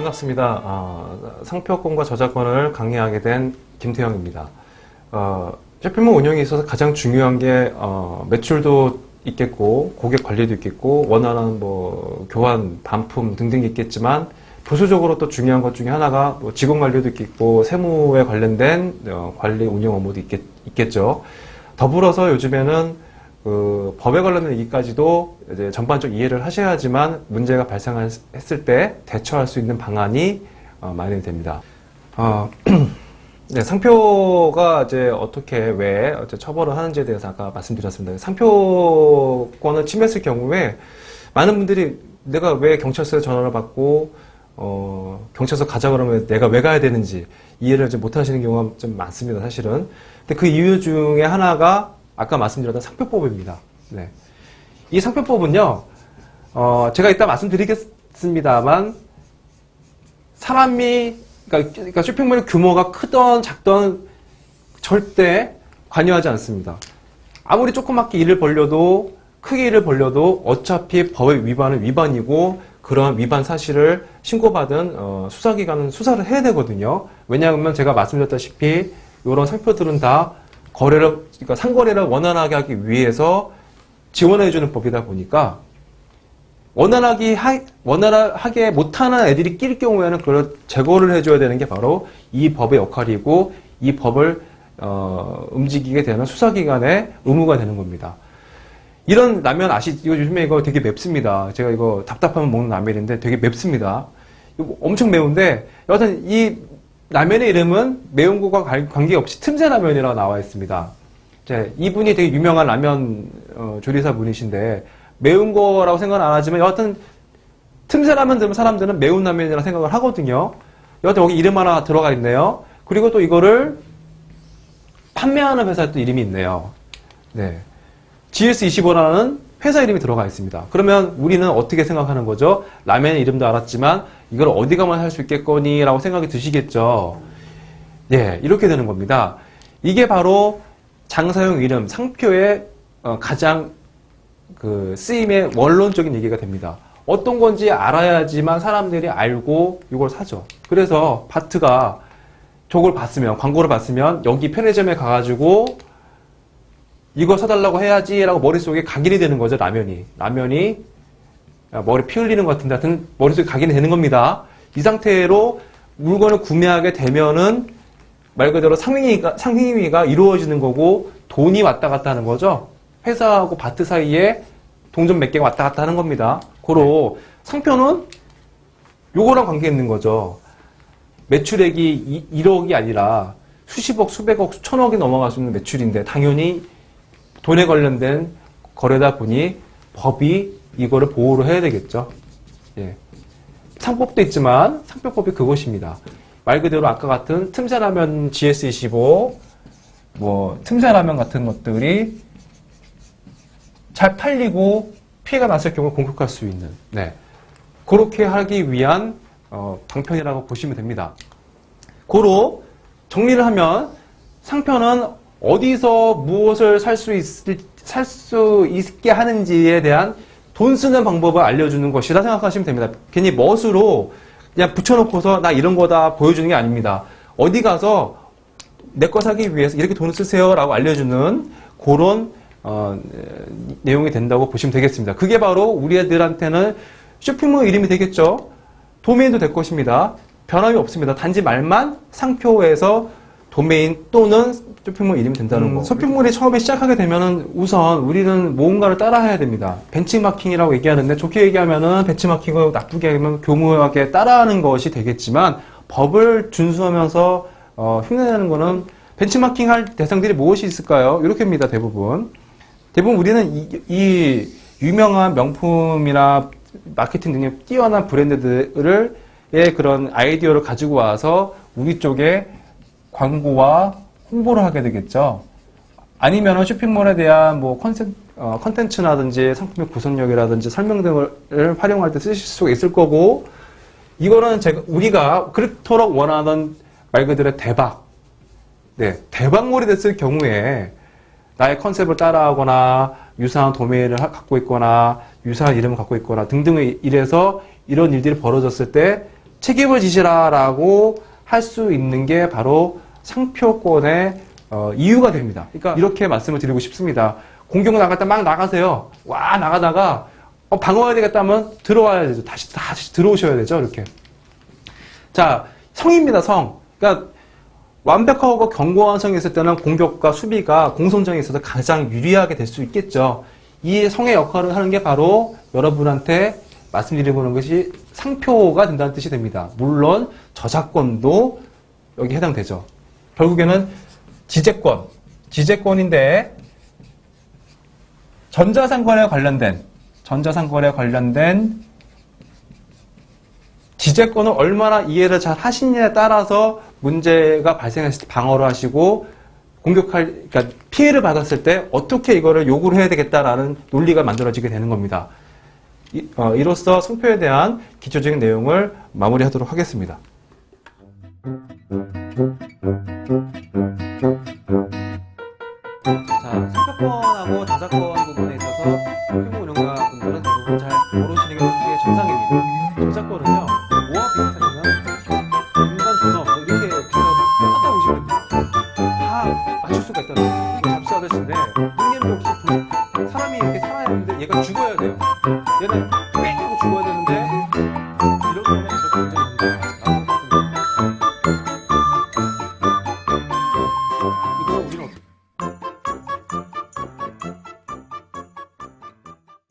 반갑습니다. 어, 상표권과 저작권을 강의하게 된 김태형입니다. 어, 쇼핑몰 운영에 있어서 가장 중요한 게 어, 매출도 있겠고 고객 관리도 있겠고 원활한 뭐 교환, 반품 등등이 있겠지만 부수적으로 또 중요한 것 중에 하나가 뭐 직원 관리도 있겠고 세무에 관련된 어, 관리 운영 업무도 있겠, 있겠죠. 더불어서 요즘에는 그 법에 관련된 얘기까지도 이제 전반적 이해를 하셔야지만 문제가 발생했을 때 대처할 수 있는 방안이 어, 마련이 됩니다. 어, 네, 상표가 이제 어떻게 왜 어째 처벌을 하는지에 대해서 아까 말씀드렸습니다. 상표권을 침해했을 경우에 많은 분들이 내가 왜 경찰서에 전화를 받고 어, 경찰서 가자 그러면 내가 왜 가야 되는지 이해를 좀 못하시는 경우가 좀 많습니다, 사실은. 근데 그 이유 중에 하나가 아까 말씀드렸던 상표법입니다. 네. 이 상표법은요, 어, 제가 이따 말씀드리겠습니다만, 사람이, 그러니까, 그러니까 쇼핑몰의 규모가 크던 작던 절대 관여하지 않습니다. 아무리 조그맣게 일을 벌려도, 크게 일을 벌려도 어차피 법의 위반은 위반이고, 그런 위반 사실을 신고받은 어, 수사기관은 수사를 해야 되거든요. 왜냐하면 제가 말씀드렸다시피 이런 상표들은 다 거래를 그러니까 상거래를 원활하게 하기 위해서 지원해 주는 법이다 보니까 원활하게 하, 원활하게 못하는 애들이 낄 경우에는 그걸 제거를 해줘야 되는 게 바로 이 법의 역할이고 이 법을 어, 움직이게 되는 수사기관의 의무가 되는 겁니다. 이런 라면 아시, 이거 요즘에 이거 되게 맵습니다. 제가 이거 답답하면 먹는 라면인데 되게 맵습니다. 엄청 매운데, 여하튼 이 라면의 이름은 매운 거와 관계없이 틈새 라면이라고 나와 있습니다. 이제 이분이 되게 유명한 라면 어, 조리사 분이신데, 매운 거라고 생각은 안 하지만 여하튼 틈새 라면 들으면 사람들은 매운 라면이라고 생각을 하거든요. 여하튼 여기 이름 하나 들어가 있네요. 그리고 또 이거를 판매하는 회사에 또 이름이 있네요. 네. GS25라는 회사 이름이 들어가 있습니다. 그러면 우리는 어떻게 생각하는 거죠? 라면 이름도 알았지만 이걸 어디 가면 할수 있겠거니? 라고 생각이 드시겠죠? 예, 이렇게 되는 겁니다. 이게 바로 장사용 이름, 상표의 어, 가장 그 쓰임의 원론적인 얘기가 됩니다. 어떤 건지 알아야지만 사람들이 알고 이걸 사죠. 그래서 바트가 저걸 봤으면, 광고를 봤으면 여기 편의점에 가가지고 이거 사달라고 해야지라고 머릿속에 각인이 되는 거죠, 라면이. 라면이 머리 피 흘리는 것 같은데 하여튼 머릿속에 각인이 되는 겁니다. 이 상태로 물건을 구매하게 되면은 말 그대로 상행위가, 상행위가 이루어지는 거고 돈이 왔다 갔다 하는 거죠. 회사하고 바트 사이에 동전 몇 개가 왔다 갔다 하는 겁니다. 고로 상표는 요거랑 관계 있는 거죠. 매출액이 1억이 아니라 수십억, 수백억, 수천억이 넘어갈 수 있는 매출인데 당연히 돈에 관련된 거래다 보니 법이 이거를 보호를 해야 되겠죠. 예. 상법도 있지만 상표법이 그것입니다. 말 그대로 아까 같은 틈새라면 GS25, 뭐 틈새라면 같은 것들이 잘 팔리고 피해가 났을 경우 공격할 수 있는 네. 그렇게 하기 위한 어, 방편이라고 보시면 됩니다. 고로 정리를 하면 상표는 어디서 무엇을 살 수 있을 살 수 있게 하는지에 대한 돈 쓰는 방법을 알려주는 것이라 생각하시면 됩니다. 괜히 멋으로 그냥 붙여놓고서 나 이런 거다 보여주는 게 아닙니다. 어디 가서 내 거 사기 위해서 이렇게 돈을 쓰세요라고 알려주는 그런 어, 내용이 된다고 보시면 되겠습니다. 그게 바로 우리 애들한테는 쇼핑몰 이름이 되겠죠. 도메인도 될 것입니다. 변함이 없습니다. 단지 말만 상표에서 도메인 또는 쇼핑몰 이름이 된다는 음, 거. 쇼핑몰이 처음에 시작하게 되면은 우선 우리는 뭔가를 따라해야 됩니다. 벤치마킹이라고 얘기하는데 좋게 얘기하면은 벤치마킹을 나쁘게 하면 교묘하게 따라하는 것이 되겠지만 법을 준수하면서 어, 흉내내는 거는 벤치마킹 할 대상들이 무엇이 있을까요? 이렇게입니다, 대부분. 대부분 우리는 이, 이 유명한 명품이나 마케팅 능력 뛰어난 브랜드들을 의 그런 아이디어를 가지고 와서 우리 쪽에 광고와 홍보를 하게 되겠죠. 아니면 쇼핑몰에 대한 뭐 컨셉, 어, 컨텐츠라든지 상품의 구성력이라든지 설명 등을 활용할 때 쓰실 수가 있을 거고, 이거는 제가, 우리가 그렇도록 원하던 말 그대로 대박. 네, 대박몰이 됐을 경우에 나의 컨셉을 따라하거나 유사한 도메인을 갖고 있거나 유사한 이름을 갖고 있거나 등등의 일에서 이런 일들이 벌어졌을 때 책임을 지시라라고 할 수 있는 게 바로 상표권의 어, 이유가 됩니다. 그러니까 이렇게 말씀을 드리고 싶습니다. 공격 나갈 때막 나가세요. 와 나가다가 어, 방어해야 되겠다면 들어와야 되죠. 다시 다시 들어오셔야 되죠. 이렇게. 자 성입니다. 성. 그러니까 완벽하고 견고한 성이 있을 때는 공격과 수비가 공성전에 있어서 가장 유리하게 될 수 있겠죠. 이 성의 역할을 하는 게 바로 여러분한테 말씀드리는 것이 상표가 된다는 뜻이 됩니다. 물론 저작권도 여기 해당되죠. 결국에는 지재권, 지재권인데 전자상권에 관련된 전자상권에 관련된 지재권을 얼마나 이해를 잘 하시냐에 따라서 문제가 발생했을 때 방어를 하시고 공격할, 그러니까 피해를 받았을 때 어떻게 이거를 요구를 해야 되겠다라는 논리가 만들어지게 되는 겁니다. 이, 어, 이로써 성표에 대한 기초적인 내용을 마무리하도록 하겠습니다.